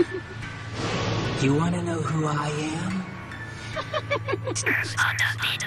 you want to know who I am?